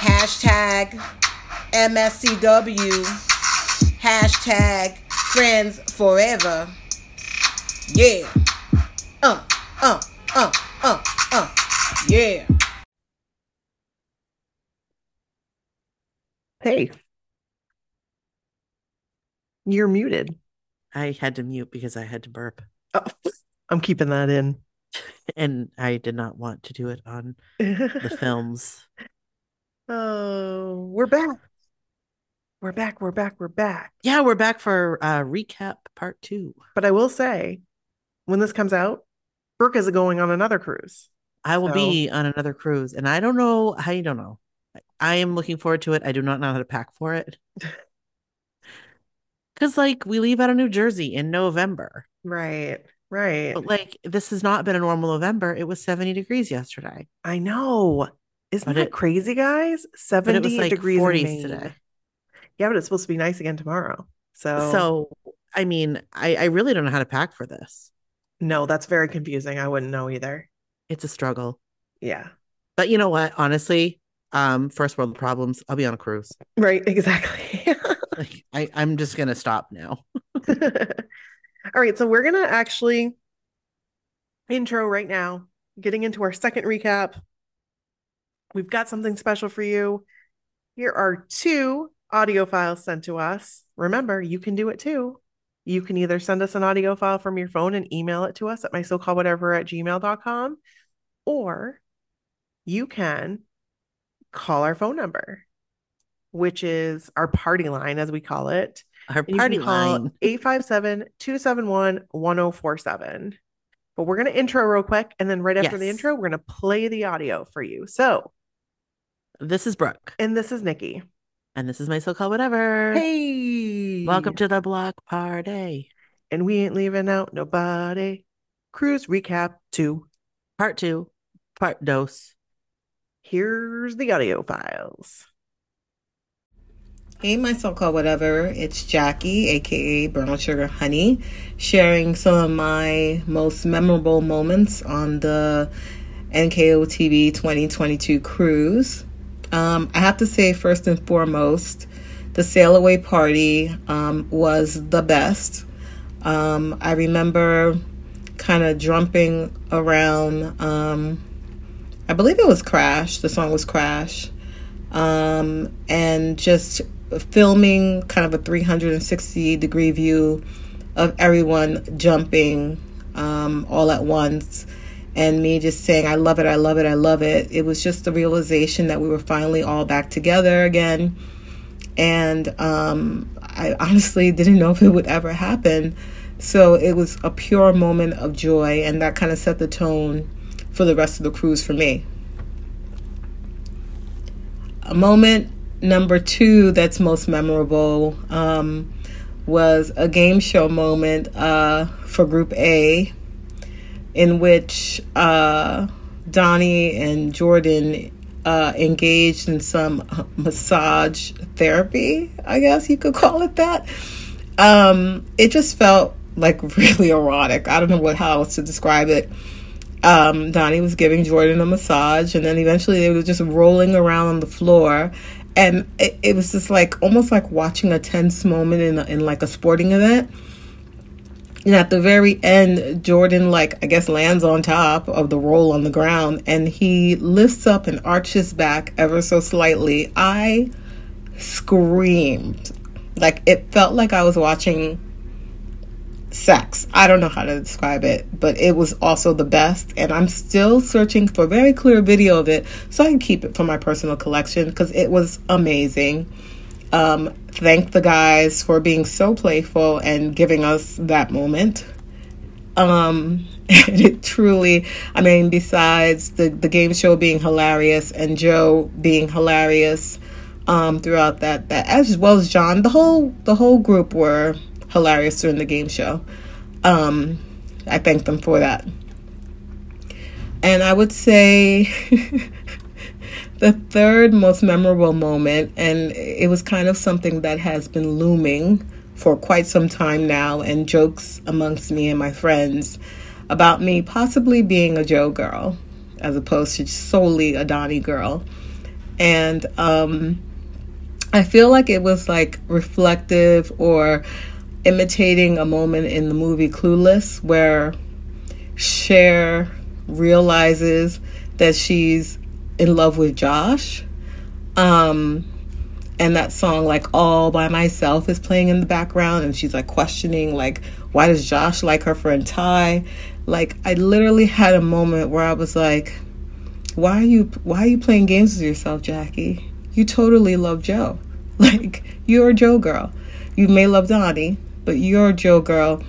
hashtag MSCW, hashtag friends forever. Yeah. Uh, uh, uh, uh, uh. Yeah. Hey. You're muted. I had to mute because I had to burp. Oh, I'm keeping that in. And I did not want to do it on the films. Oh, we're back. We're back. We're back. We're back. Yeah, we're back for uh recap part two. But I will say, when this comes out, Brooke is going on another cruise. I will So- be on another cruise, and I don't know. I don't know. I am looking forward to it. I do not know how to pack for it. Because, like, we leave out of New Jersey in November. Right. Right. But, like, this has not been a normal November. It was 70 degrees yesterday. I know. Isn't that it- crazy, guys? 70 it was like degrees in 40s Maine. today. Yeah, but it's supposed to be nice again tomorrow. So, So, I mean, I, I really don't know how to pack for this. no, that's very confusing. I wouldn't know either. It's a struggle. Yeah. But you know what? Honestly, um, first world problems. I'll be on a cruise. Right. Exactly. Like, I, I'm just gonna stop now. All right, so we're gonna actually intro right now, getting into our second recap. We've got something special for you. Here are two audio files sent to us. Remember, you can do it too. You can either send us an audio file from your phone and email it to us at my so called whatever at gmail.com, or you can call our phone number, which is our party line, as we call it. Our party line. 857 271 1047. But we're going to intro real quick. And then right after the intro, we're going to play the audio for you. So, This is Brooke, and this is Nikki. and this is my so-called whatever. Hey. welcome to the block party, And we ain't leaving out nobody. Cruise recap two. part two, part dose. Here's the audio files. Hey, my so called whatever. It's Jackie, aka Brown Sugar Honey, sharing some of my most memorable moments on the NKOTB 2022 cruise. Um, I have to say, first and foremost, the sail away party um, was the best. Um, I remember kind of jumping around. Um, I believe it was Crash. The song was Crash um, and just filming kind of a 360 degree view of everyone jumping um, all at once and me just saying i love it i love it i love it. It was just the realization that we were finally all back together again. And um, i honestly didn't know if it would ever happen. So it was a pure moment of joy and that kind of set the tone for the rest of the cruise for me. A moment number two that's most memorable um, was a game show moment uh, for Group A, in which uh, Donnie and Jordan uh, engaged in some massage therapy, I guess you could call it that. Um, it just felt like really erotic. I don't know what how else to describe it. Um, Donnie was giving Jordan a massage, and then eventually they were just rolling around on the floor, and it, it was just like almost like watching a tense moment in in like a sporting event. And at the very end, Jordan, like, I guess, lands on top of the roll on the ground and he lifts up and arches back ever so slightly. I screamed. Like, it felt like I was watching sex. I don't know how to describe it, but it was also the best. And I'm still searching for very clear video of it so I can keep it for my personal collection because it was amazing. Um, thank the guys for being so playful and giving us that moment. Um, it truly, I mean, besides the, the game show being hilarious and Joe being hilarious um, throughout that, that, as well as John, the whole the whole group were hilarious during the game show. Um, I thank them for that. And I would say the third most memorable moment, and it was kind of something that has been looming for quite some time now, and jokes amongst me and my friends about me possibly being a Joe girl as opposed to solely a Donnie girl. And um, I feel like it was like reflective or imitating a moment in the movie Clueless where Cher realizes that she's in love with Josh. Um, and that song, like All by Myself, is playing in the background, and she's like questioning, like, why does Josh like her friend Ty? Like, I literally had a moment where I was like, why are you why are you playing games with yourself, Jackie? You totally love Joe. Like, you're a Joe girl. You may love Donnie, but you're a Joe girl,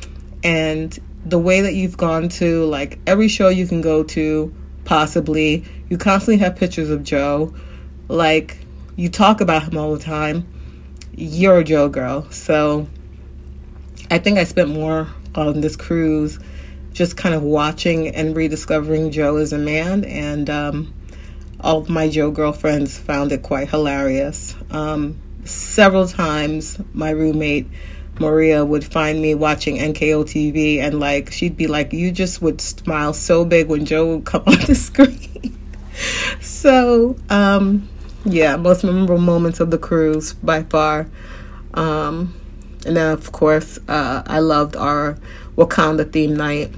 and the way that you've gone to like every show you can go to possibly. You constantly have pictures of Joe. Like, you talk about him all the time. You're a Joe girl. So, I think I spent more on this cruise just kind of watching and rediscovering Joe as a man. And um, all of my Joe girlfriends found it quite hilarious. Um, several times, my roommate Maria would find me watching NKOTB and like she'd be like, you just would smile so big when Joe would come on the screen. so, um, yeah, most memorable moments of the cruise by far. Um, and then, of course, uh, I loved our Wakanda theme night.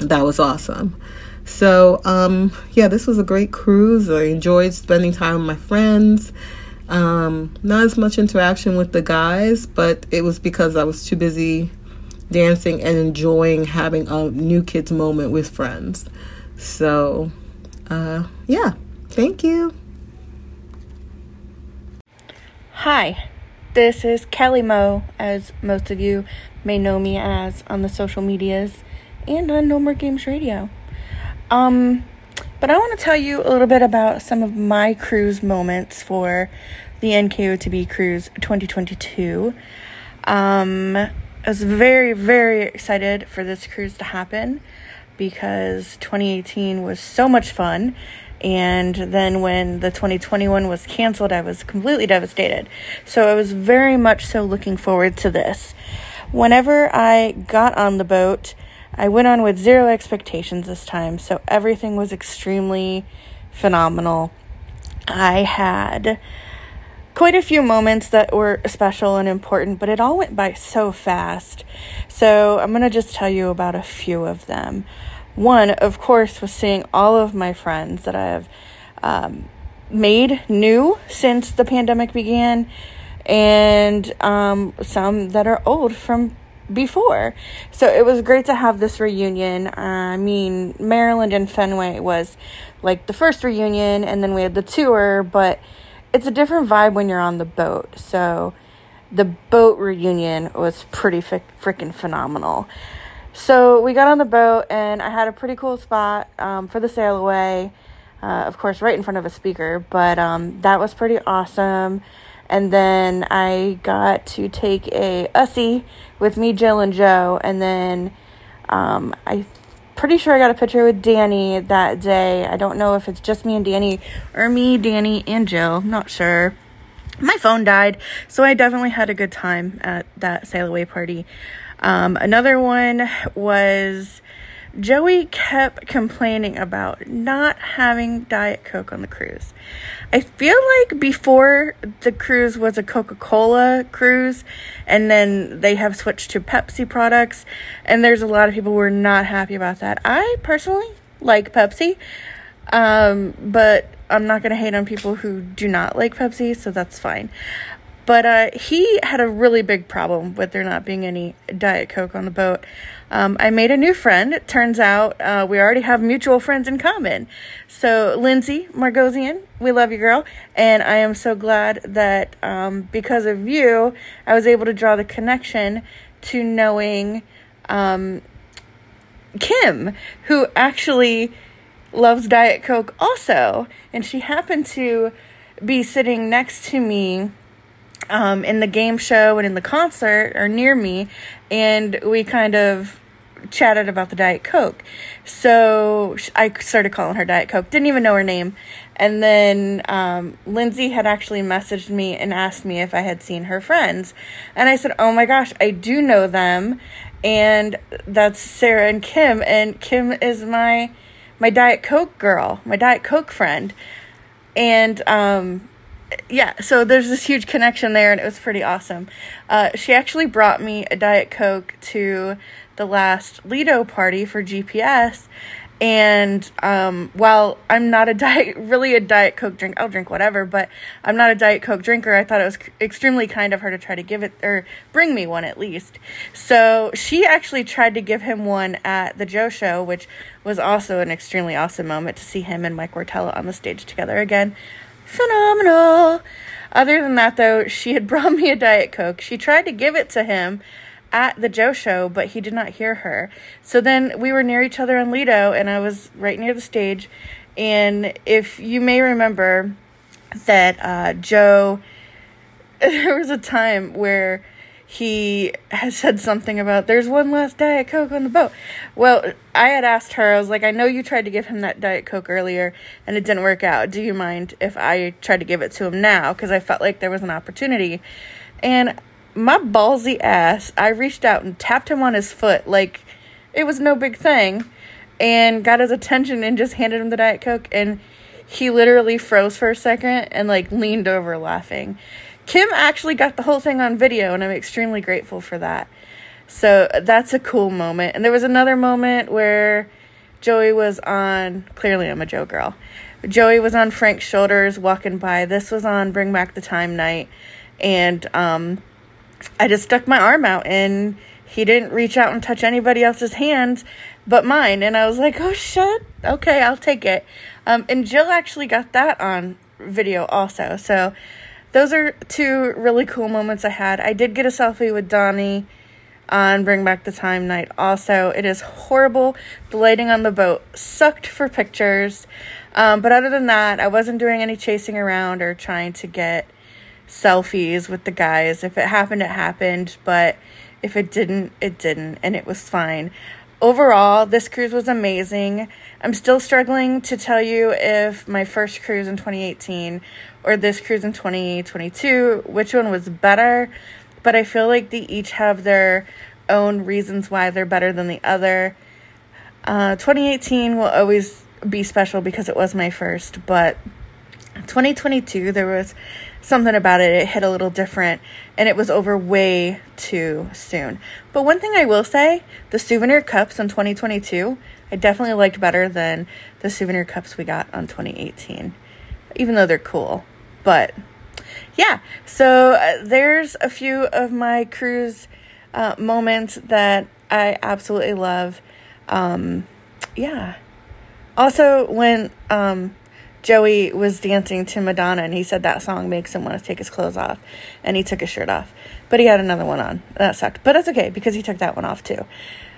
That was awesome. So, um, yeah, this was a great cruise. I enjoyed spending time with my friends. Um, not as much interaction with the guys, but it was because I was too busy dancing and enjoying having a new kids moment with friends. So, uh, yeah, thank you. Hi, this is Kelly Mo, as most of you may know me as on the social medias and on No More Games Radio. Um, but I want to tell you a little bit about some of my cruise moments for the NKOTB Cruise 2022. Um, I was very, very excited for this cruise to happen because 2018 was so much fun. And then when the 2021 was canceled, I was completely devastated. So I was very much so looking forward to this. Whenever I got on the boat, I went on with zero expectations this time, so everything was extremely phenomenal. I had quite a few moments that were special and important, but it all went by so fast. So I'm going to just tell you about a few of them. One, of course, was seeing all of my friends that I have um, made new since the pandemic began, and um, some that are old from before. So it was great to have this reunion. I mean, Maryland and Fenway was like the first reunion, and then we had the tour, but it's a different vibe when you're on the boat. So the boat reunion was pretty f- freaking phenomenal. So we got on the boat, and I had a pretty cool spot um, for the sail away. Uh, of course, right in front of a speaker, but um, that was pretty awesome. And then I got to take a Ussie with me, Jill, and Joe. And then um, I pretty sure I got a picture with Danny that day. I don't know if it's just me and Danny or me, Danny, and Jill. Not sure. my phone died, so I definitely had a good time at that sail away party. Um, another one was Joey kept complaining about not having Diet Coke on the cruise. I feel like before the cruise was a Coca Cola cruise, and then they have switched to Pepsi products, and there's a lot of people who are not happy about that. I personally like Pepsi, um, but I'm not going to hate on people who do not like Pepsi, so that's fine. But uh, he had a really big problem with there not being any Diet Coke on the boat. Um, I made a new friend. It turns out uh, we already have mutual friends in common. So, Lindsay Margosian, we love you, girl. And I am so glad that um, because of you, I was able to draw the connection to knowing um, Kim, who actually loves Diet Coke also. And she happened to be sitting next to me um, in the game show and in the concert or near me, and we kind of chatted about the Diet Coke. So I started calling her Diet Coke, didn't even know her name. And then um, Lindsay had actually messaged me and asked me if I had seen her friends. And I said, Oh my gosh, I do know them. And that's Sarah and Kim. And Kim is my my Diet Coke girl, my Diet Coke friend. And um, yeah, so there's this huge connection there, and it was pretty awesome. Uh, she actually brought me a Diet Coke to the last Lido party for GPS. And um, while I'm not a diet, really a diet coke drink, I'll drink whatever. But I'm not a diet coke drinker. I thought it was extremely kind of her to try to give it or bring me one at least. So she actually tried to give him one at the Joe show, which was also an extremely awesome moment to see him and Mike Wartella on the stage together again phenomenal. Other than that, though, she had brought me a Diet Coke. She tried to give it to him at the Joe show, but he did not hear her. So then we were near each other in Lido, and I was right near the stage. And if you may remember that uh, Joe, there was a time where he has said something about there's one last Diet Coke on the boat. Well, I had asked her, I was like, I know you tried to give him that Diet Coke earlier and it didn't work out. Do you mind if I tried to give it to him now? Because I felt like there was an opportunity. And my ballsy ass, I reached out and tapped him on his foot like it was no big thing and got his attention and just handed him the Diet Coke. And he literally froze for a second and like leaned over laughing. Kim actually got the whole thing on video, and I'm extremely grateful for that. So that's a cool moment. And there was another moment where Joey was on, clearly, I'm a Joe girl. Joey was on Frank's shoulders walking by. This was on Bring Back the Time night. And um, I just stuck my arm out, and he didn't reach out and touch anybody else's hands but mine. And I was like, oh, shit. Okay, I'll take it. Um, and Jill actually got that on video also. So those are two really cool moments I had. I did get a selfie with Donnie on Bring Back the Time night. Also, it is horrible. The lighting on the boat sucked for pictures. Um, but other than that, I wasn't doing any chasing around or trying to get selfies with the guys. If it happened, it happened. But if it didn't, it didn't. And it was fine. Overall, this cruise was amazing. I'm still struggling to tell you if my first cruise in 2018 or this cruise in 2022, which one was better, but I feel like they each have their own reasons why they're better than the other. Uh, 2018 will always be special because it was my first, but 2022 there was something about it. It hit a little different and it was over way too soon. But one thing I will say the souvenir cups in 2022, I definitely liked better than the souvenir cups we got on 2018, even though they're cool. But yeah, so uh, there's a few of my cruise uh, moments that I absolutely love. Um, yeah. Also, when um, Joey was dancing to Madonna and he said that song makes him want to take his clothes off, and he took his shirt off, but he had another one on. That sucked, but that's okay because he took that one off too.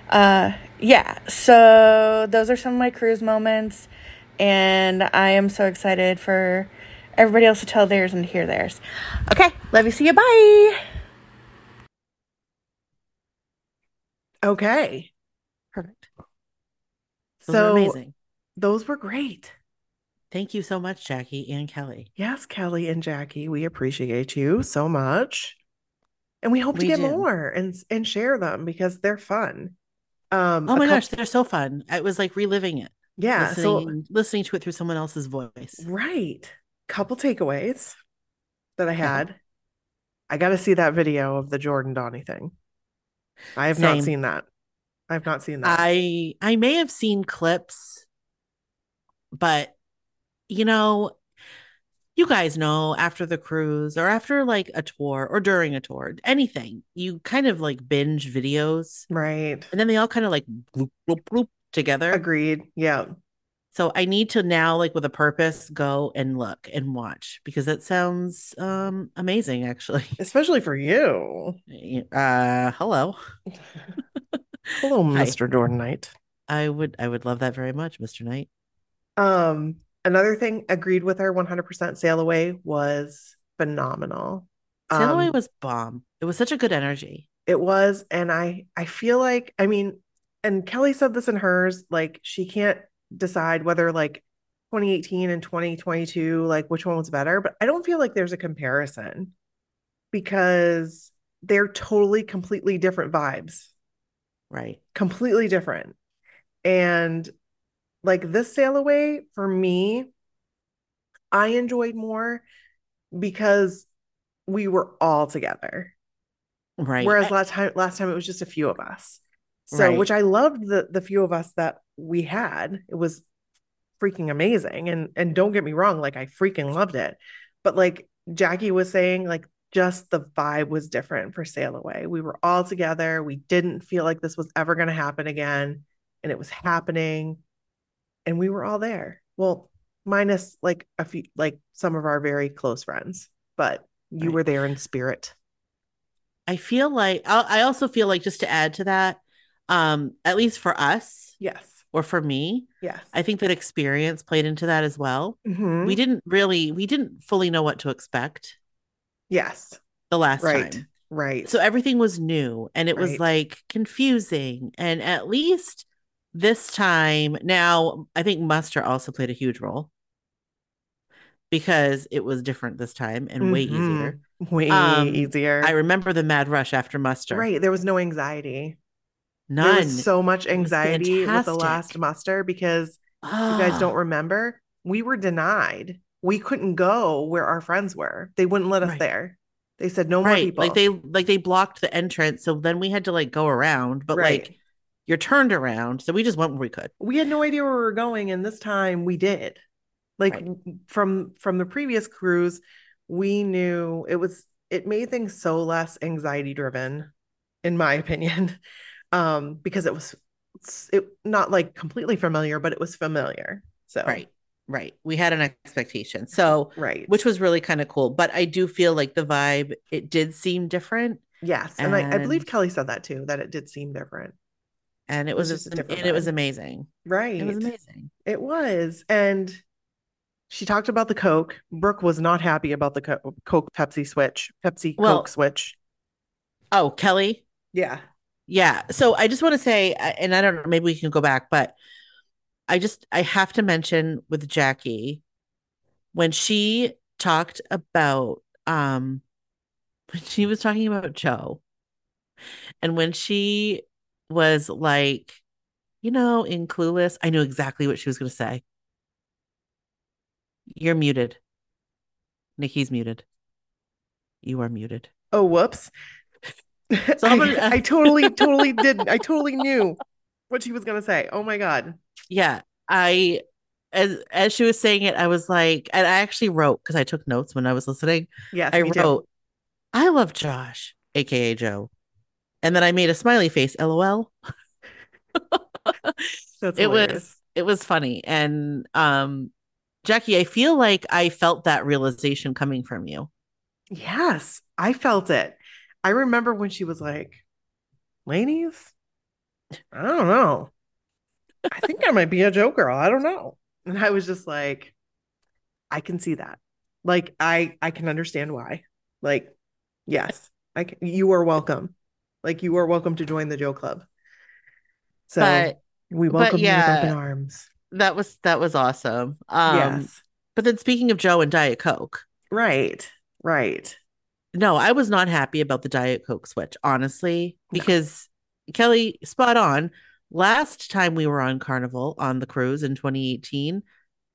Uh, yeah, so those are some of my cruise moments, and I am so excited for everybody else to tell theirs and hear theirs. Okay, love you. See you. Bye. Okay. Perfect. Those so amazing. Those were great. Thank you so much, Jackie and Kelly. Yes, Kelly and Jackie, we appreciate you so much. And we hope to get do. more and and share them because they're fun. Um Oh my coup- gosh, they're so fun. It was like reliving it, yeah, so listening, listening to it through someone else's voice. right. Couple takeaways that I had. I got to see that video of the Jordan Donnie thing. I have not seen that. I have not seen that. I I may have seen clips, but you know, you guys know after the cruise or after like a tour or during a tour, anything, you kind of like binge videos right. and then they all kind of like bloop, bloop, bloop together. Agreed. Yeah. So I need to now, like with a purpose, go and look and watch because that sounds um amazing actually. Especially for you. Uh hello. Hello. Mr. Jordan Knight. I would I would love that very much, Mr. Knight. Um, another thing agreed with her 100% sail away was phenomenal. Sail Away Um, was bomb. It was such a good energy. It was, and I I feel like I mean, and Kelly said this in hers, like she can't decide whether like 2018 and 2022, like which one was better, but I don't feel like there's a comparison because they're totally completely different vibes, Right. completely different. And like this sail away for me, I enjoyed more because we were all together. Right. Whereas last time last time it was just a few of us. So Right. which I loved the the few of us that we had. It was freaking amazing. And and don't get me wrong, like I freaking loved it. But like Jackie was saying, like just the vibe was different for Sail Away. We were all together. We didn't feel like this was ever gonna happen again. And it was happening. And we were all there. Well, minus like a few like some of our very close friends, but you Right. were there in spirit. I feel like I I also feel like just to add to that, um, at least for us Yes. Or for me, Yes. I think that experience played into that as well. Mhm. We didn't really, we didn't fully know what to expect Yes. the last Right. time. Right. So everything was new and it was like confusing. And at least this time, now I think muster also played a huge role because it was different this time and way Mhm. easier. Way Um, easier. I remember the mad rush after muster. Right. There was no anxiety. There None. was so much anxiety with the last muster because you guys don't remember, we were denied. We couldn't go where our friends were. They wouldn't let us Right. there. They said no more people. Like they like they blocked the entrance. So then we had to like go around, but Right. like you're turned around. So we just went where we could. we had no idea where we were going and this time we did like Right. from from the previous cruise we knew it was it made things so less anxiety driven in my opinion um because it was it not like completely familiar but it was familiar so Right. Right. We had an expectation. So right which was really kind of cool. But I do feel like the vibe, it did seem different. yes and I, I believe kelly said that too that it did seem different And it, It was was, just a different and it was amazing. right It was amazing. It was. And she talked about the Coke. Brooke was not happy about the Co- Coke Pepsi switch, Pepsi Well- Coke switch. Oh, Kelly. Yeah. Yeah. So I just want to say, uh, and I don't know, maybe we can go back, but I just, I have to mention with Jackie when she talked about, um, when she was talking about Joe and when she was like, you know, in Clueless, I knew exactly what she was going to say. You're muted. Nikki's muted. You are muted. Oh, whoops. So gonna- I, I totally, totally did. I totally knew what she was going to say. Oh my God. Yeah, I as as she was saying it, I was like, and I actually wrote because I took notes when I was listening. Yes. I me too. wrote, I love Josh, aka Joe. And then I made a smiley face, lol. That's it hilarious. was it was funny. And um Jackie, I feel like I felt that realization coming from you. Yes, I felt it. I remember when she was like, Laney's? I don't know. I think I might be a Joe girl. I don't know. And I was just like, I can see that. Like, I I can understand why. Like, yes, I can, you are welcome. Like, you are welcome to join the Joe Club. So But we but welcome you with yeah. open arms. that was that was awesome. Um yes. but then speaking of Joe and Diet Coke, Right. Right. No, I was not happy about the Diet Coke switch, honestly, No. because Kelly, spot on. Last time we were on Carnival on the cruise in 2018,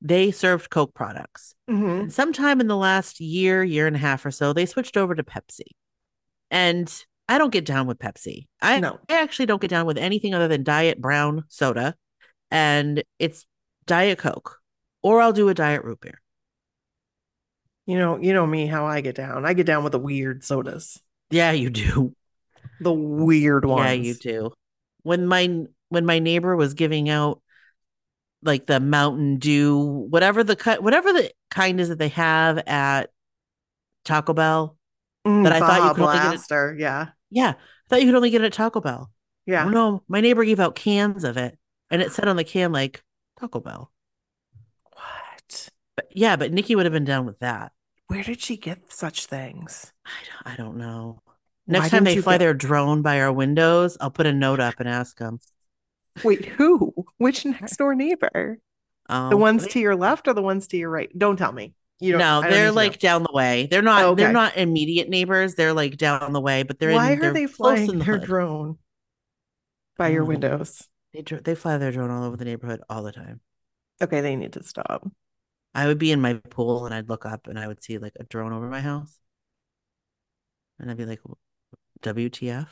they served Coke products. hmm sometime in the last year, year and a half or so, they switched over to Pepsi. And I don't get down with Pepsi. I, No. I actually don't get down with anything other than diet brown soda. And it's Diet Coke. Or I'll do a diet root beer. You know, you know me how I get down. I get down with the weird sodas. Yeah, you do. The weird ones. Yeah, you do. When my when my neighbor was giving out like the Mountain Dew, whatever the cut, whatever the kind is that they have at Taco Bell. Mm, that I thought you Baja could only get it- Yeah. Yeah, I thought you could only get it at Taco Bell. Yeah. Oh, no, my neighbor gave out cans of it, and it said on the can like Taco Bell. But yeah, but Nikki would have been down with that. Where did she get such things? I don't, I don't know. Why Next time they fly get- their drone by our windows, I'll put a note up and ask them. Wait, who? Which next door neighbor? Um, The ones to your left or the ones to your right? Don't tell me. You don't. no, don't they're need know. like down the way. They're not. Oh, They're not immediate neighbors. They're like down the way, but they're Why in, are they're they flying the their hood. drone by your windows? They they fly their drone all over the neighborhood all the time. Okay, they need to stop. I would be in my pool and I'd look up and I would see like a drone over my house, and I'd be like, "WTF?"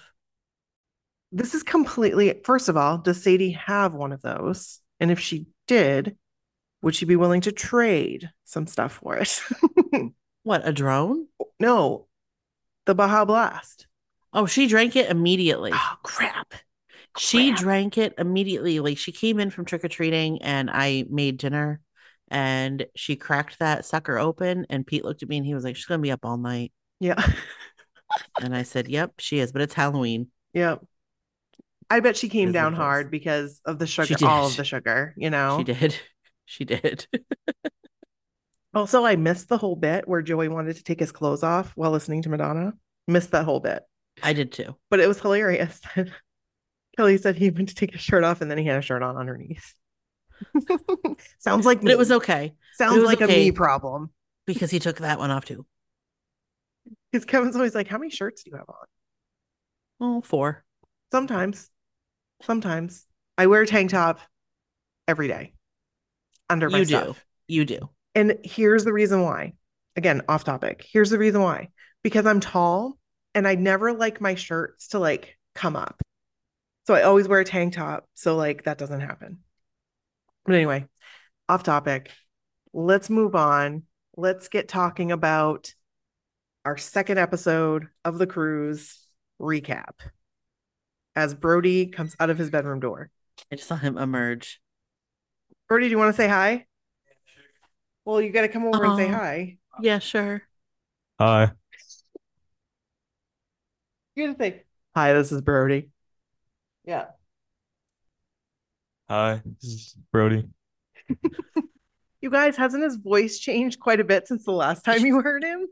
This is completely. First of all, does Sadie have one of those? And if she did, would she be willing to trade some stuff for it? What a drone? no, the Baja Blast. Oh, she drank it immediately. Oh crap! She crap. drank it immediately. Like she came in from trick or treating and I made dinner and she cracked that sucker open. And Pete looked at me and he was like, She's gonna be up all night. Yeah, And I said, Yep, she is, but it's Halloween. yeah. I bet she came down hard because of the sugar, all of the sugar. You know. She did. She did. Also, I missed the whole bit where Joey wanted to take his clothes off while listening to Madonna. Missed that whole bit, I did too. but it was hilarious. Kelly said he went to take his shirt off and then he had a shirt on underneath. sounds like But it was okay sounds was like a me problem. because he took that one off too. Because Kevin's always like, "How many shirts do you have on?" Oh, four. Sometimes, sometimes I wear a tank top every day under my You do. You do. And here's the reason why. Again, off topic. Here's the reason why. Because I'm tall and I never like my shirts to like come up. So I always wear a tank top. So like that doesn't happen. But anyway, off topic. Let's move on. Let's get talking about our second episode of the cruise recap as Brody comes out of his bedroom door. I just saw him emerge. Brody, do you want to say hi? Well, you got to come over and say um, hi. Yeah, sure. Hi. You gotta say, hi, this is Brody. Yeah. Hi. This is Brody. You guys, hasn't his voice changed quite a bit since the last time you heard him?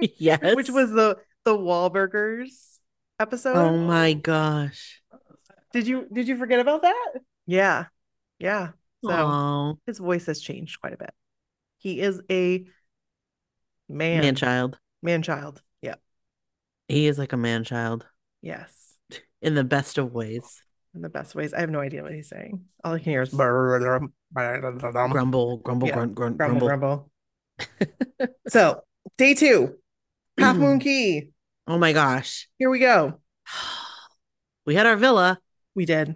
yes. Which was the the Wahlburgers episode. Oh my gosh. Did you did you forget about that? Yeah. Yeah. So Oh, his voice has changed quite a bit. He is a man man child. man child. Yeah. He is like a man child Yes. in the best of ways. In the best ways. I have no idea what he's saying. All I can hear is grumble, Grumble, grumble, Yeah. grunt, grunt, grumble, grumble. grumble. so day two, Half Moon Cay. Oh my gosh. Here we go. We had our villa. We did.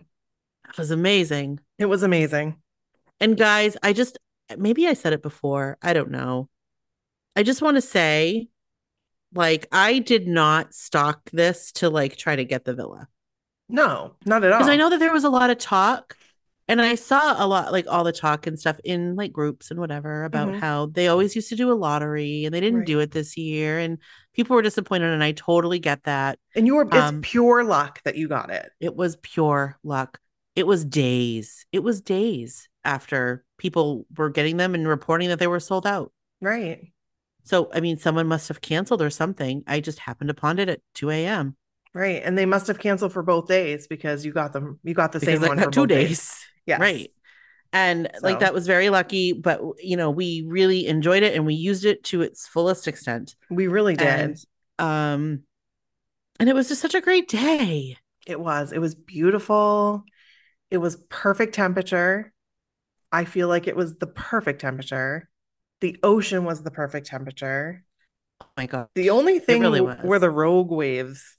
That was amazing. It was amazing. And guys, I just maybe I said it before. I don't know. I just want to say, like, I did not stock this to like try to get the villa. No, not at all. Because I know that there was a lot of talk. And I saw a lot, like all the talk and stuff in like groups and whatever about Mhm. how they always used to do a lottery and they didn't Right. do it this year. And people were disappointed. And I totally get that. And you were, it's Um, pure luck that you got it. It was pure luck. It was days. It was days after people were getting them and reporting that they were sold out. Right. So, I mean, someone must have canceled or something. I just happened upon it at 2 a.m. Right. And they must have canceled for both days because you got them, you got the because same one for two both days. days. Yes. Right. And like that was very lucky, but you know, we really enjoyed it and we used it to its fullest extent. We really did. And um and it was just such a great day. It was. It was beautiful. It was perfect temperature. I feel like it was the perfect temperature. The ocean was the perfect temperature. Oh my god. The only thing really were the rogue waves.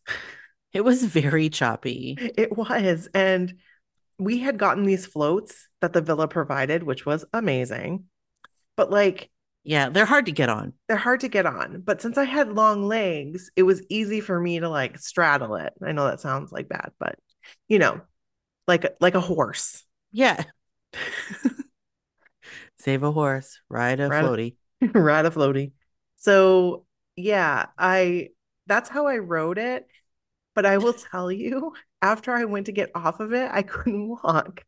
It was very choppy. It was. And we had gotten these floats that the villa provided, which was amazing. But like Yeah, they're hard to get on. they're hard to get on. But since I had long legs, it was easy for me to like straddle it. I know that sounds like bad, but you know, like like a horse. Yeah. Save a horse, ride a Ride a- floaty. ride a floaty. So yeah, I that's how I rode it. But I will tell you, after I went to get off of it, I couldn't walk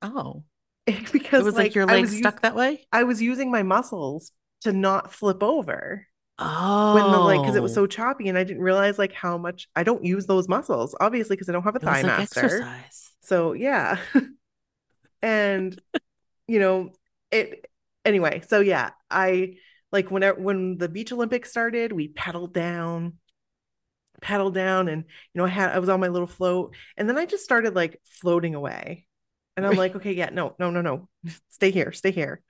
Oh. because It was like, like, your I legs stuck us- that way? I was using my muscles to not flip over Oh. when the like because it was oh. so choppy and I didn't realize like how much I don't use those muscles obviously because I don't have a It thigh like master. exercise. So yeah. and you know, it anyway, so yeah, I like whenever when the beach Olympics started, we pedaled down, pedaled down, and you know, I had I was on my little float, and then I just started like floating away. And I'm like, okay, yeah, no, no, no, no. Stay here, stay here.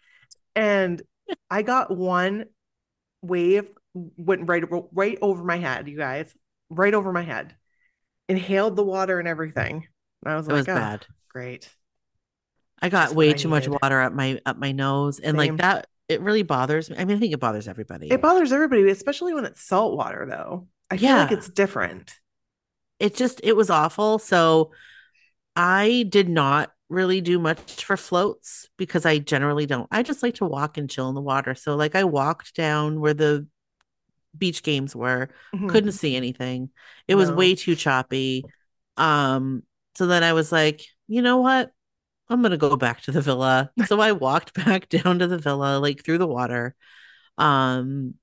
And I got one wave went right right over my head, you guys, right over my head. Inhaled the water and everything. And I was It like, was oh, bad. great. I got what way I too much needed. water up my up my nose. And Same. like that, it really bothers me. I mean, I think it bothers everybody. It bothers everybody, especially when it's salt water, though. I feel like Yeah. it's different. it just it was awful. So i did not really do much for floats because i generally don't i just like to walk and chill in the water. So like i walked down where the beach games were Mhm. couldn't see anything. It was way too choppy. Um so then i was like you know what? I'm gonna go back to the villa. So i walked back down to the villa like through the water. Um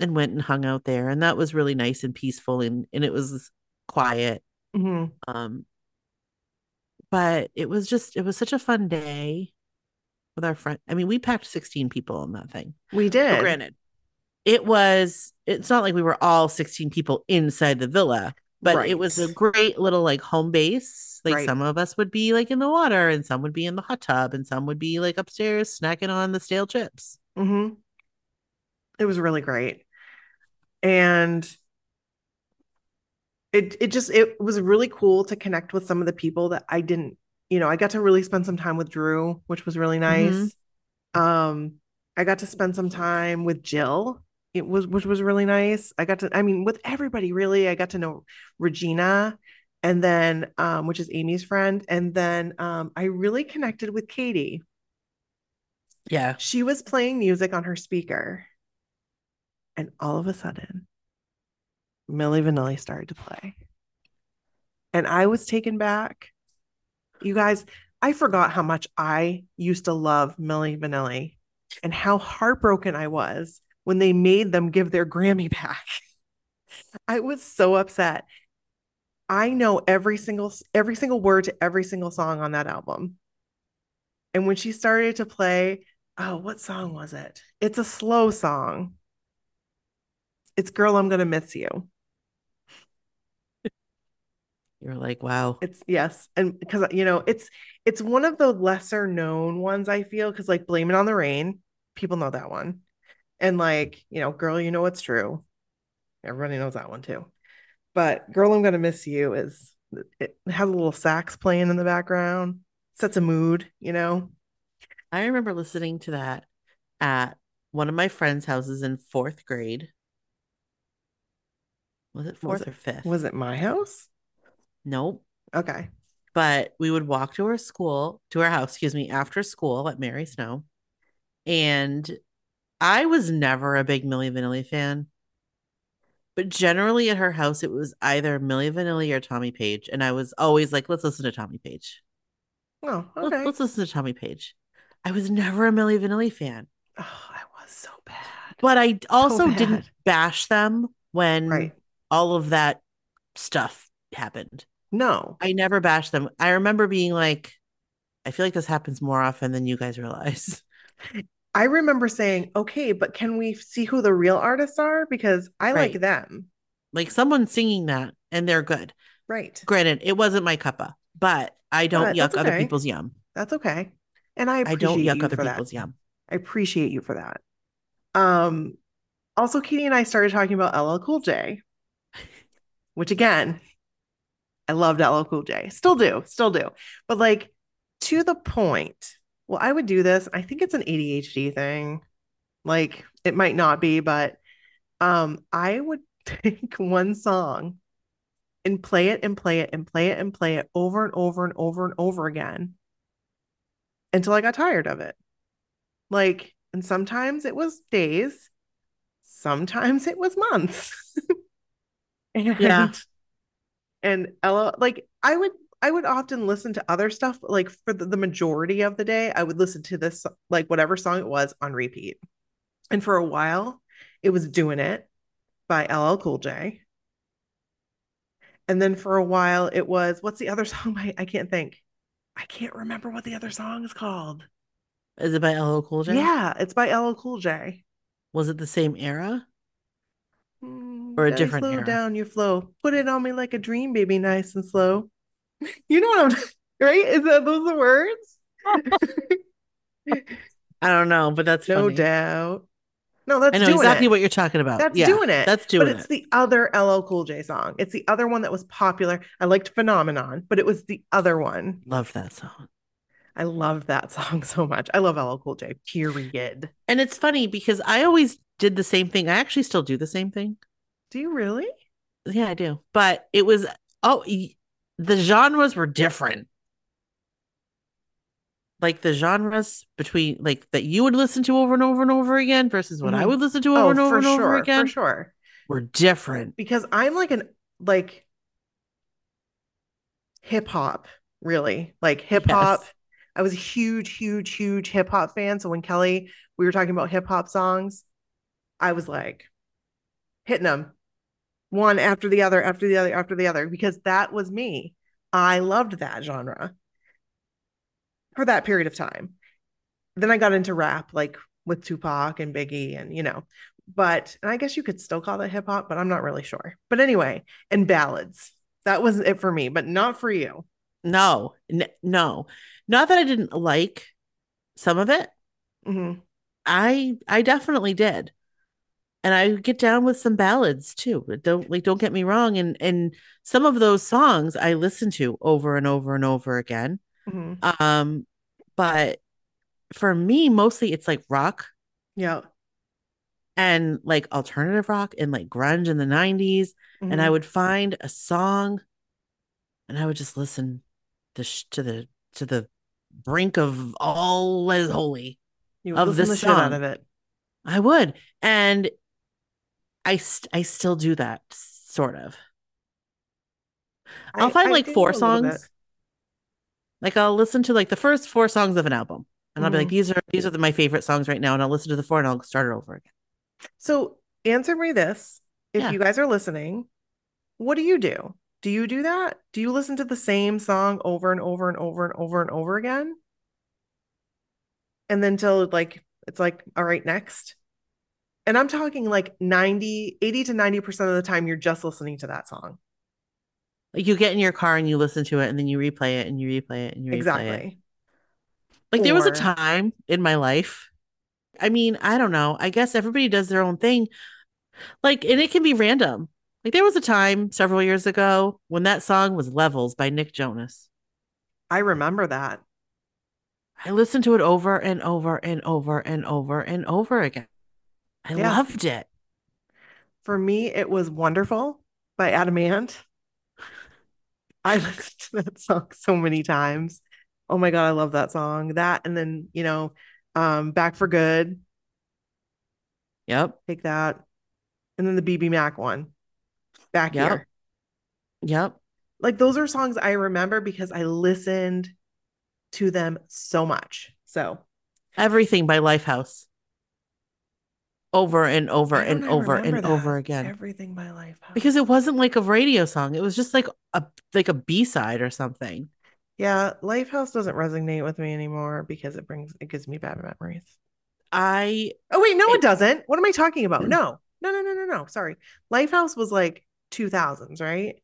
and went and hung out there and that was really nice and peaceful and and it was quiet Mhm. um, but it was just it was such a fun day with our friend. I mean, we packed 16 people on that thing. We did. granted, it was it's not like we were all 16 people inside the villa, but it was a great little like home base. Like Right. some of us would be like in the water and some would be in the hot tub and some would be like upstairs snacking on the stale chips. hmm It was really great. And it it just it was really cool to connect with some of the people that I didn't, you know, I got to really spend some time with Drew, which was really nice. Um, I got to spend some time with Jill. It was which was really nice. I got to, I mean, with everybody really. I got to know Regina and then um, which is Amy's friend. And then um I really connected with Katie. Yeah. She was playing music on her speaker. And all of a sudden, Milli Vanilli started to play. And I was taken back. You guys, I forgot how much I used to love Milli Vanilli and how heartbroken I was when they made them give their Grammy back. I was so upset. I know every single every single word to every single song on that album. And when she started to play, oh, what song was it? It's a slow song. It's Girl, I'm Gonna Miss You. You're like, wow. It's yes, and because you know, it's it's one of the lesser known ones I feel because like Blame It on the Rain, people know that one. And like, you know, Girl, you know what's true. Everybody knows that one too. But Girl, I'm Gonna Miss You is it has a little sax playing in the background, sets a mood, you know. I remember listening to that at one of my friends' houses in fourth grade. Was it fourth it- or fifth? Was it my house? Nope. Okay. But we would walk to her school, to her house, excuse me, after school at Mary Snow. And I was never a big Milli Vanilli fan. But generally at her house, it was either Milli Vanilli or Tommy Page. And I was always like, let's listen to Tommy Page. Oh, Let's- okay. Let's listen to Tommy Page. I was never a Milli Vanilli fan. Oh, I was so bad. But I also didn't bash them when Right. All of that stuff happened. No. I never bashed them. I remember being like, I feel like this happens more often than you guys realize. I remember saying, okay, but can we see who the real artists are? Because I like them. Like someone singing that and they're good. Right. Granted, it wasn't my cuppa, but I don't But yuck that's other people's yum. That's okay. And I I don't yuck you other for that. people's yum. I appreciate you for that. Um, also, Katie and I started talking about LL Cool J, which again, I loved LL Cool J. Still do, still do. But like to the point, well, I would do this. I think it's an ADHD thing. Like it might not be, but um, I would take one song and play it and play it and play it and play it over and over and over and over again until I got tired of it. Like, and sometimes it was days, sometimes it was months. and, Yeah. And Ella, like, I would, I would often listen to other stuff, but like for the, the majority of the day, I would listen to this, like, whatever song it was on repeat. And for a while, it was Doing It by LL Cool J. And then for a while, it was, what's the other song by, I can't think. I can't remember what the other song is called. Is it by LL Cool J? Yeah, it's by LL Cool J. Was it the same era? Or a Daddy, different slow era? down your flow. Put it on me like a dream, baby, nice and slow. You know what I'm right? Is that those the words? I don't know, but that's no funny. doubt. No, that's I know exactly it. what you're talking about. That's Yeah, doing it. That's doing it. but doing it's the other LL Cool J song. It's the other one that was popular. I liked Phenomenon, but it was the other one. Love that song. I love that song so much. I love LL Cool J. Period. And it's funny because I always did the same thing. I actually still do the same thing. Do you really? Yeah, I do. But it was oh the genres were different. Like the genres between like that you would listen to over and over and over again versus what I Mhm. would listen to over and over and over again for sure. were different. because I'm like an like hip hop, really. Like hip hop. Yes. I was a huge, huge, huge hip hop fan. So when Kelly, we were talking about hip hop songs, I was like hitting them one after the other, after the other, after the other, because that was me. I loved that genre for that period of time. Then I got into rap, like with Tupac and Biggie, and you know, but and I guess you could still call that hip hop, but I'm not really sure. But anyway, and ballads. That was it for me, but not for you. No, n- no. Not that I didn't like some of it. Mhm. I I definitely did. And I get down with some ballads too. Don't like don't get me wrong. And and some of those songs I listen to over and over and over again. Mhm. Um, but for me, mostly it's like rock Yeah. and like alternative rock and like grunge in the 90s. And I Mhm. would find a song and I would just listen the sh- to the to the brink of all that is holy. you would of listen this the shit out song. of it. I would. And I st- I still do that sort of. I'll I- find I like four a little bit. songs. Like I'll listen to like the first four songs of an album. And I'll be like, Mhm. these are these are the, my favorite songs right now. And I'll listen to the four and I'll start it over again. So answer me this. If Yeah. you guys are listening, what do you do? Do you do that? Do you listen to the same song over and over and over and over and over again? And then till like it's like, all right, next. And I'm talking like 90, 80 to 90% of the time you're just listening to that song. Like you get in your car and you listen to it and then you replay it and you replay it and you replay it. Exactly. Like there was a time in my life. I mean, I don't know. I guess everybody does their own thing. Like, and it can be random. Like there was a time several years ago when that song was Levels by Nick Jonas. I remember that. I listened to it over and over and over and over and over again. I Yeah. loved it. For me, it was Wonderful by Adam Ant. I listened to that song so many times. Oh my God, I love that song. That and then, you know, um, Back for Good, Yep. take that. And then the BBMak one, Back Yep. Here. Yep. Like those are songs I remember because I listened to them so much. So Everything by Lifehouse. Over and over and over and over again. Everything my Life. Because it wasn't like a radio song. It was just like a like a B-side or something. Yeah, Lifehouse doesn't resonate with me anymore because it brings it gives me bad memories. I Oh wait, no, It- it doesn't. What am I talking about? No, no, no, no, no, no. Sorry, Lifehouse was like two thousands, right?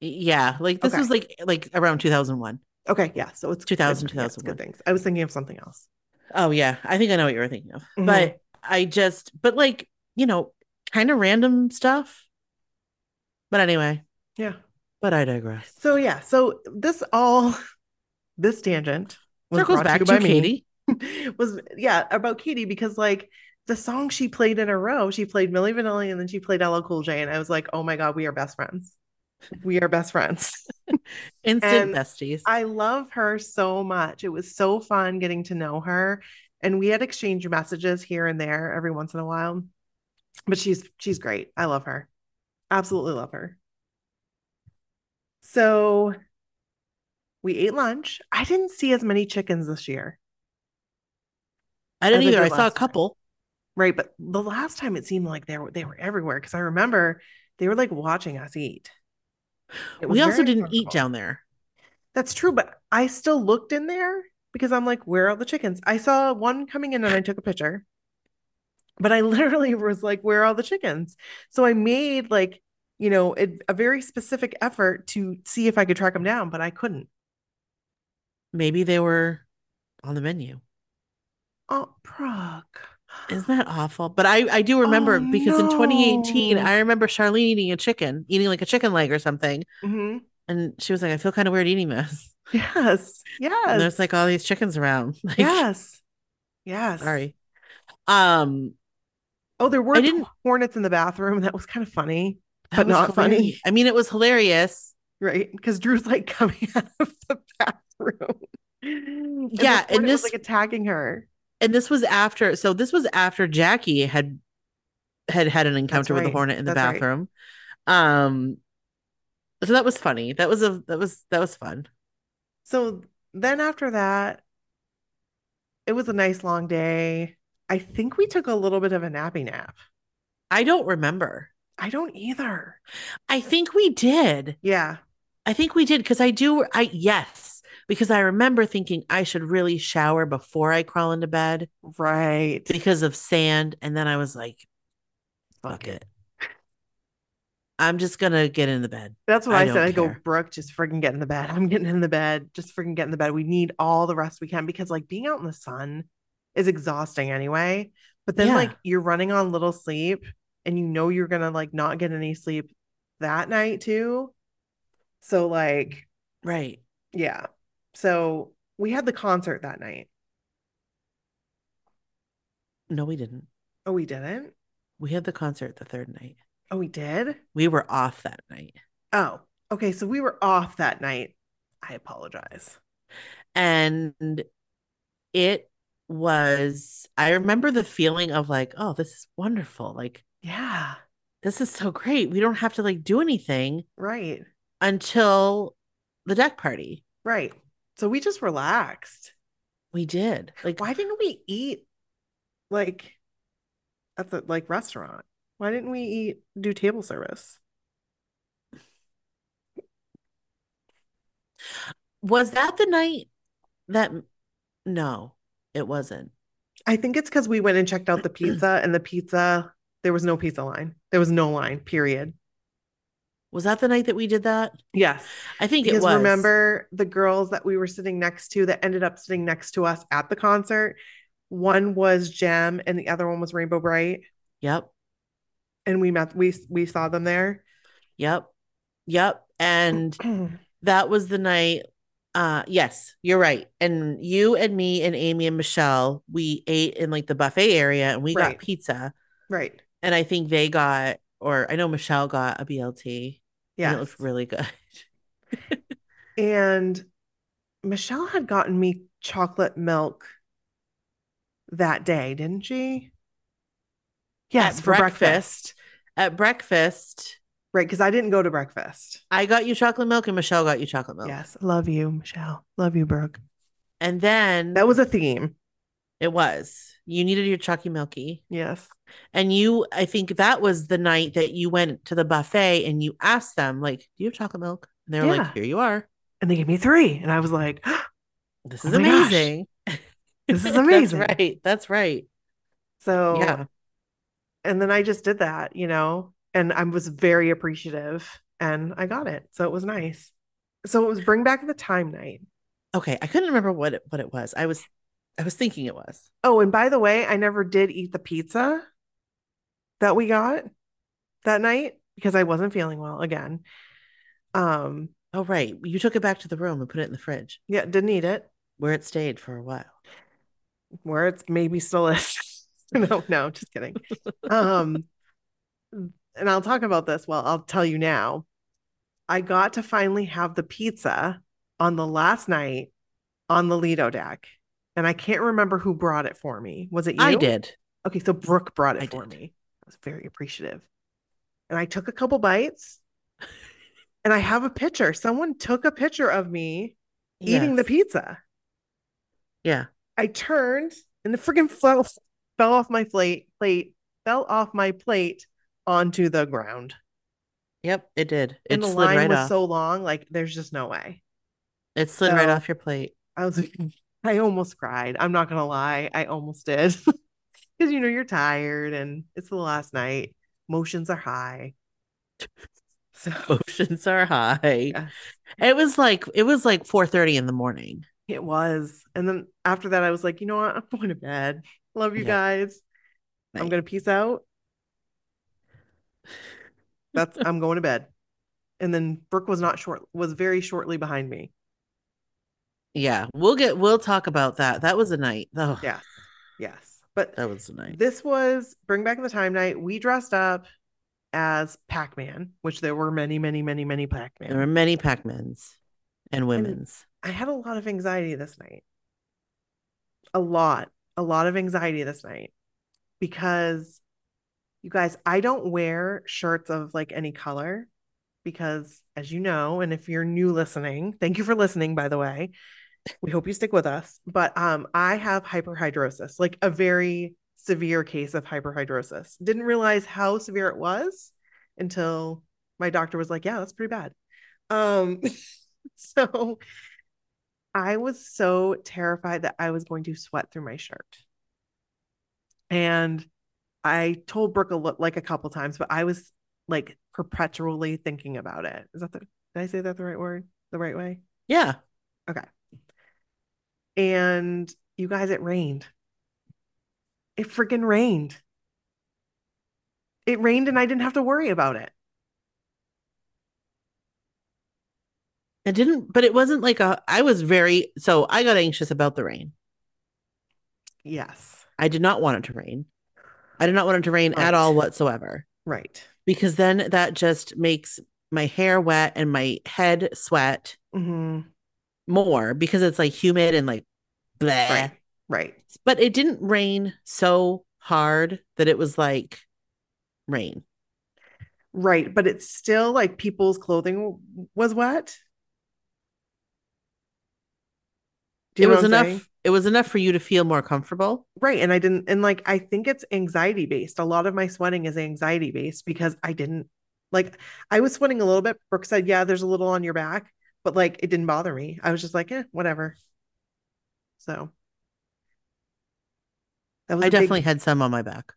yeah, like this Okay. was like like around 2001. Okay, yeah. So it's 2000, good, yeah, it's good things. I was thinking of something else. Oh yeah, I think I know what you were thinking of. Mhm. But I just but like, you know, kind of random stuff. But anyway, Yeah. but I digress. So yeah, so this all this tangent was Circles back to me. Katie. was yeah about Katie because like the song she played in a row, she played Milli Vanilli and then she played LL Cool J, and I was like, oh my god, we are best friends. We are best friends. Instant And besties. I love her so much. It was so fun getting to know her, and we had exchanged messages here and there every once in a while. But she's she's great. I love her. Absolutely love her. So we ate lunch. I didn't see as many chickens this year. I didn't either. I saw a last time. couple. Right, but the last time it seemed like they were they were everywhere because I remember they were like watching us eat. We also didn't eat down there. That's true, but I still looked in there because I'm like, where are the chickens? I saw one coming in and I took a picture, but I literally was like, where are all the chickens? So I made like, you know, a, a very specific effort to see if I could track them down, but I couldn't. Maybe they were on the menu. Oh, Prague. Isn't that awful? But I I do remember Oh, because in 2018. I remember Charlene eating a chicken, eating like a chicken leg or something, Mhm. and she was like, "I feel kind of weird eating this." Yes. Yes. And there's like all these chickens around. Like, yes. Yes. sorry. Um, Oh, there were hornets in the bathroom. That was kind of funny, but not funny. I mean, it was hilarious. right? Because Drew's like coming out of the bathroom. And Yeah, and hornet was this- like attacking her. And this was after. So this was after Jackie had had had an encounter with the hornet in the That's right. bathroom. Um, so that was funny. That was a that was that was fun. So then after that, it was a nice long day. I think we took a little bit of a nappy nap. I don't remember. I don't either. I think we did. Yeah. I think we did because I do. I yes, because I remember thinking I should really shower before I crawl into bed Right. because of sand, and then I was like, "Fuck it, I'm just gonna get in the bed." That's what I I, said. I go. Brooke, just freaking get in the bed. I'm getting in the bed. Just freaking get in the bed. We need all the rest we can because like being out in the sun is exhausting anyway. But then Yeah. like you're running on little sleep and you know you're gonna like not get any sleep that night too. So like, Right. yeah. So we had the concert that night. No, we didn't. Oh, we didn't? We had the concert the third night. Oh, we did? We were off that night. Oh, okay. So we were off that night. I apologize. And it was, I remember the feeling of like, oh, this is wonderful. Like, Yeah. this is so great. We don't have to like do anything Right. until the deck party. Right. So we just relaxed. We did. Like, Why didn't we eat like at the like restaurant? Why didn't we eat do table service? was that the night that, no, it wasn't. I think it's because we went and checked out the pizza and the pizza, there was no pizza line. There was no line, period. Was that the night that we did that? Yes. I think it Because was. remember the girls that we were sitting next to that ended up sitting next to us at the concert? One was Jem and the other one was Rainbow Brite. Yep. And we met we we saw them there. Yep. Yep. And that was the night. Uh yes, you're right. And you and me and Amy and Michelle, we ate in like the buffet area and we Right. got pizza. right. And I think they got or I know Michelle got a BLT. Yeah. It looked really good. And Michelle had gotten me chocolate milk that day, didn't she? Yes, for breakfast. At breakfast, Right, because I didn't go to breakfast. I got you chocolate milk and Michelle got you chocolate milk. Yes, love you, Michelle. Love you, Brooke. And then That was a theme. it was. You needed your Chucky Milky. Yes. And you, I think that was the night that you went to the buffet and you asked them, like, do you have chocolate milk? And they were Yeah. like, here you are. and they gave me three, and I was like, This Oh is gosh. amazing. This is amazing. That's right. That's right. so Yeah. And then I just did that, you know, and I was very appreciative, and I got it, so it was nice. So it was bring back the time night. Okay. I couldn't remember what it what it was. I was I was thinking it was. Oh, and by the way, I never did eat the pizza that we got that night because I wasn't feeling well again. Um, Oh, right. You took it back to the room and put it in the fridge yeah, didn't eat it. where it stayed for a while. Where it's maybe still is. no, no, just kidding. Um, and I'll talk about this. Well, I'll tell you now. I got to finally have the pizza on the last night on the Lido deck. And I can't remember who brought it for me. Was it you? I did. Okay, so Brooke brought it I for did. me. I was very appreciative. And I took a couple bites and I have a picture. Someone took a picture of me eating the pizza. Yeah. I turned and the freaking fell, fell off my plate, plate, fell off my plate onto the ground. Yep, it did. It And the line right was off. so long, like there's just no way. It slid right off your plate. I was I almost cried. I'm not gonna lie. I almost did. Because you know you're tired and it's the last night. Motions are high. So Emotions are high. Yes. It was like it was like 4:30 in the morning. It was. And then after that, I was like, you know what? I'm going to bed. Love you Yeah. guys. I'm going to peace out. That's, I'm going to bed. And then Brooke was not short, was very shortly behind me. Yeah, we'll get we'll talk about that. That was a night. Oh, Yes. Yes. But that was a night. this was Bring Back the Time Night. We dressed up as Pac Man, which there were many, many, many, many Pac-Man. There were many Pac-Mans and women's. I had a lot of anxiety this night. A lot, a lot of anxiety this night because you guys, I don't wear shirts of like any color because, as you know, and if you're new listening, thank you for listening, by the way. We hope you stick with us. But um, I have hyperhidrosis, like a very severe case of hyperhidrosis. Didn't realize how severe it was until my doctor was like, "Yeah, that's pretty bad." Um, so I was so terrified that I was going to sweat through my shirt. And I told Brooke a like a couple times, but I was like perpetually thinking about it. Is that the, did I say that the right word? The right way? Yeah. Okay. And you guys, it rained. It freaking rained. It rained and I didn't have to worry about it. It didn't, but it wasn't like a I was very so I got anxious about the rain. Yes. I did not want it to rain. I did not want it to rain Right. at all whatsoever Right. because then that just makes my hair wet and my head sweat hmm more because it's like humid and like bleh. Right. Right. But it didn't rain so hard that it was like rain. Right. But it's still like people's clothing was wet. Do you it was enough saying? it was enough for you to feel more comfortable. Right. And I didn't, and like, I think it's anxiety based. A lot of my sweating is anxiety based because I didn't, like, I was sweating a little bit. Brooke said, Yeah, there's a little on your back, but like, it didn't bother me. I was just like, Eh, whatever. So that was I a big- definitely had some on my back.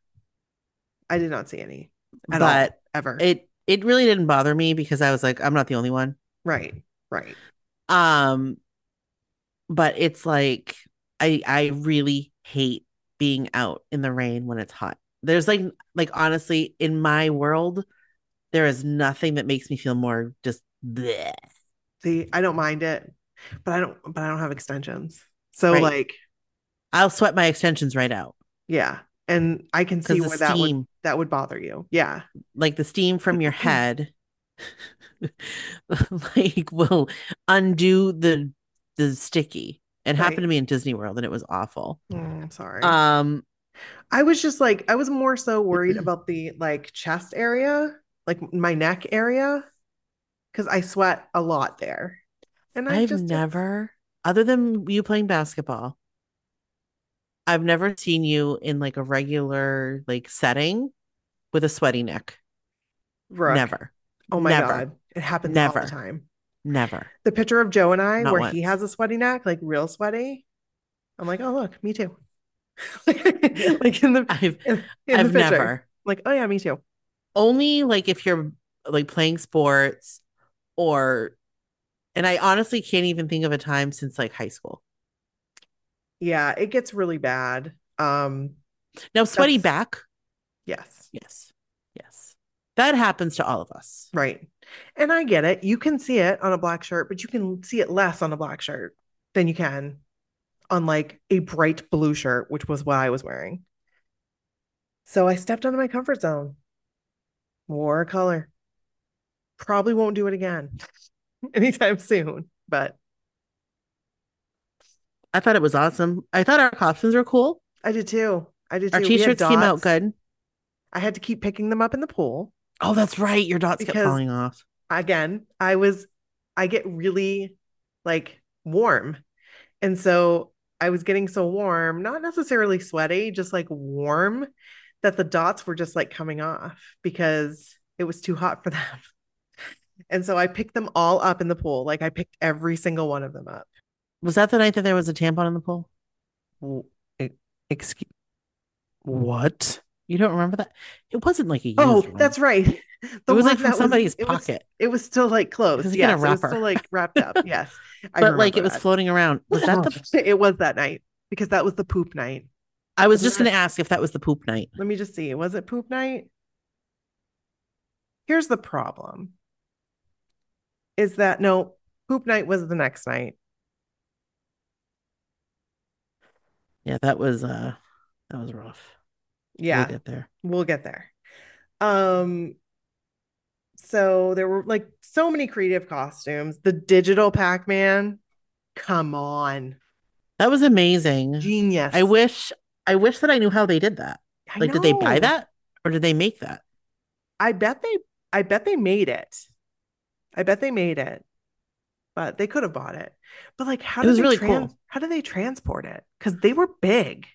I did not see any at all, But ever. it it really didn't bother me because I was like, I'm not the only one. right. Right. Um, but it's like I I really hate being out in the rain when it's hot. There's like like honestly, in my world, there is nothing that makes me feel more just bleh. See, I don't mind it, but I don't, but I don't have extensions. So, Right. like, I'll sweat my extensions right out yeah. And I can see where that would that would bother you. Yeah. like the steam from your head, like will undo the the sticky. It happened to me in Disney World and it was awful. I'm sorry. Um, I was just like, I was more so worried about the like chest area, like my neck area, because I sweat a lot there. And I I've just never, other than you playing basketball, I've never seen you in like a regular like setting with a sweaty neck. Brooke, Never, Oh my never. God. It happens all Never. the time. Never. The picture of Joe and I, Not where he has a sweaty neck, like real sweaty. I'm like, oh look, me too. like in the I've in, in I've the never. Like, oh yeah, me too. Only like if you're like playing sports or and I honestly can't even think of a time since like high school. Yeah, it gets really bad. Um, Now sweaty back. yes, Yes. Yes. That happens to all of us. right. And I get it. You can see it on a black shirt, but you can see it less on a black shirt than you can on like a bright blue shirt, which was what I was wearing. So I stepped out of my comfort zone. Wore a color. Probably won't do it again anytime soon, but I thought it was awesome. I thought our costumes were cool. I did too. I did Our too. We had t-shirts came out good. I had to keep picking them up in the pool. Oh, that's right. Your dots kept Because- falling off. again, I was, I get really like warm. And so I was getting so warm, not necessarily sweaty, just like warm, that the dots were just like coming off because it was too hot for them. And so I picked them all up in the pool. Like I picked every single one of them up. Was that the night that there was a tampon in the pool? W- Excuse what? You don't remember that? It wasn't like a Oh, one. that's right. The was, one like, from that somebody's it was- pocket. it was still like closed. was, like, in a Yes, it was still like wrapped up. Yes, I but like it remember was that. floating around. Was that the It was that night because that was the poop night. I was just gonna ask if that was the poop night. Let me just see. Was it poop night? Here's the problem. Is that no, poop night was the next night. Yeah, that was uh that was rough. Yeah, We'll get there. we'll get there. Um so there were like so many creative costumes. The digital Pac-Man, come on. That was amazing. Genius. I wish I wish that I knew how they did that. I Like did they buy that or did they make that? I bet they I bet they made it. I bet they made it. But they could have bought it. But like how It did was they really trans- cool. how did they transport it? Because they were big.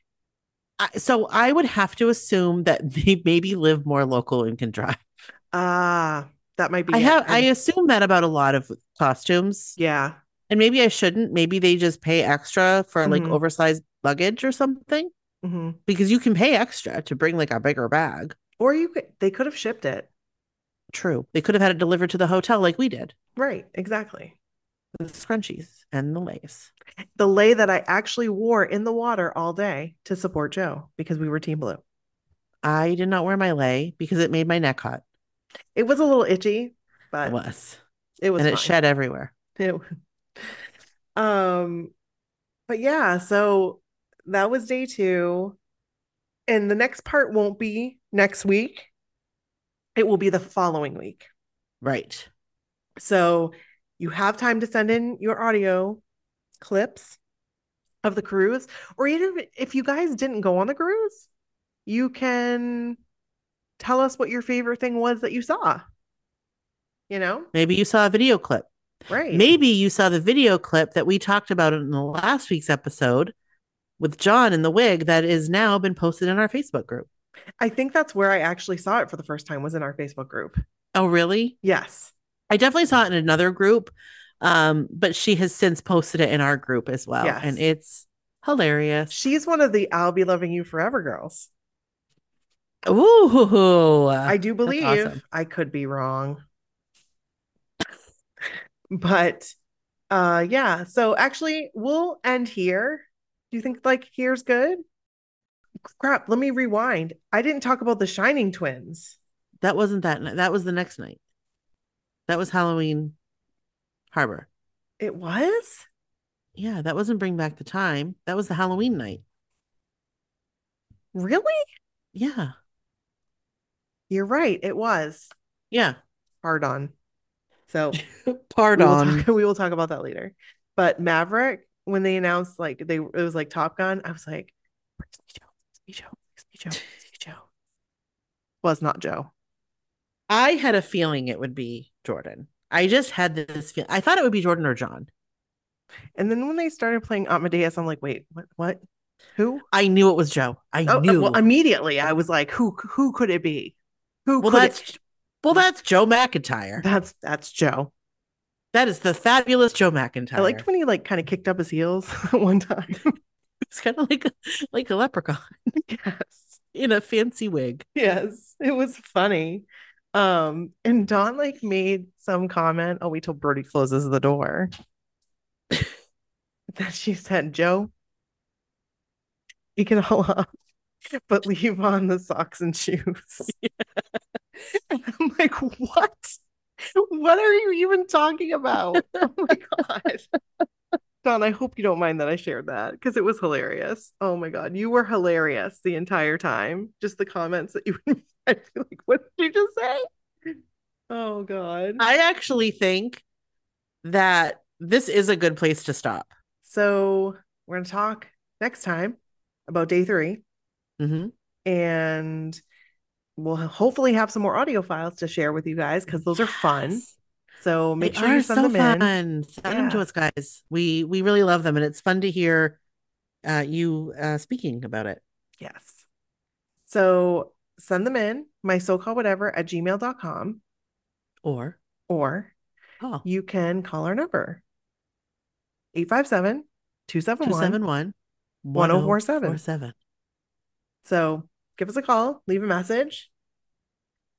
So I would have to assume that they maybe live more local and can drive. Ah, that might be I have I assume that about a lot of costumes. yeah. And maybe I shouldn't. Maybe they just pay extra for like Mhm. oversized luggage or something. hmm Because you can pay extra to bring like a bigger bag. Or you could they could have shipped it. True. They could have had it delivered to the hotel like we did. Right, exactly. The scrunchies and the lace. The lei that I actually wore in the water all day to support Joe because we were team blue. I did not wear my lei because it made my neck hot. It was a little itchy, but It was. it was and it shed everywhere. It- um, but yeah, so that was day two. And the next part won't be next week. It will be the following week. Right. So you have time to send in your audio clips of the cruise, or even if you guys didn't go on the cruise, you can tell us what your favorite thing was that you saw. You know, Maybe you saw a video clip. right? Maybe you saw the video clip that we talked about in the last week's episode with John in the wig that is now been posted in our Facebook group. I think that's where I actually saw it for the first time was in our Facebook group. Oh, really? Yes. I definitely saw it in another group, um, but she has since posted it in our group as well. Yes. And it's hilarious. She's one of the I'll be loving you forever girls. Ooh. I do believe awesome. I could be wrong. but uh yeah, so actually we'll end here. Do you think like here's good? Crap, let me rewind. I didn't talk about the Shining twins. That wasn't that night. That was the next night. That was Halloween Harbor. It was? Yeah, that wasn't Bring Back the Time. That was the Halloween night. Really? Yeah. You're right. It was. Yeah. Hard on. So we Pardon. will, talk, we will talk about that later. But Maverick, when they announced like they it was like Top Gun, I was like, "Where's me Joe? Joe? Joe? Joe?" Was not Joe. I had a feeling it would be Jordan. I just had this feeling. I thought it would be Jordan or John. And then when they started playing Amadeus, I'm like, wait, what? What? Who? I knew it was Joe. I Oh, knew. well, immediately I was like, who? Who could it be? Who well, could that's it? well, that's Joe McIntyre. That's that's Joe. That is the fabulous Joe McIntyre. I liked when he like kind of kicked up his heels one time. it's kind of like a, like a leprechaun yes. in a fancy wig. Yes. It was funny. Um, and Dawn like made some comment. Oh, wait till Brody closes the door. that she said, Joe, you can all up, but leave on the socks and shoes. and I'm like, what? What are you even talking about? Oh my god. Don, I hope you don't mind that I shared that because it was hilarious. Oh my god, you were hilarious the entire time. Just the comments that you would be like, what did you just say? Oh god. I actually think that this is a good place to stop. So we're gonna talk next time about day 3 hmm and we'll hopefully have some more audio files to share with you guys because those are fun. So make They sure you send so them in. fun. Send them to us, guys. We we really love them, and it's fun to hear uh, you uh, speaking about it. Yes. So send them in, my so called whatever at gmail.com, Or or oh, you can call our number 857 two 271. seven one 1047. 1047. So give us a call, leave a message.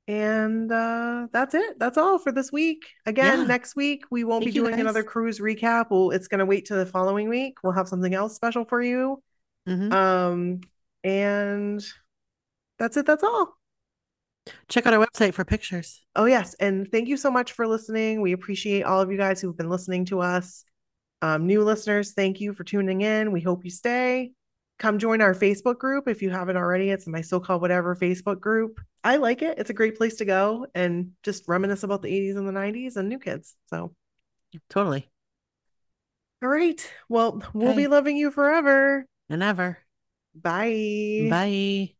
And uh that's it. That's all for this week. Again, Yeah. next week we won't Thank be doing another cruise recap. Well, it's gonna wait to the following week. We'll have something else special for you. Mhm. Um, and that's it. That's all. Check out our website for pictures. Oh, yes. And thank you so much for listening. We appreciate all of you guys who've been listening to us. Um, new listeners, thank you for tuning in. We hope you stay. Come join our Facebook group if you haven't already. It's my so called whatever Facebook group. I like it. It's a great place to go and just reminisce about the 80s and the 90s and new kids. So, Totally. all right. Well, we'll be loving you forever. And ever. Bye. Bye.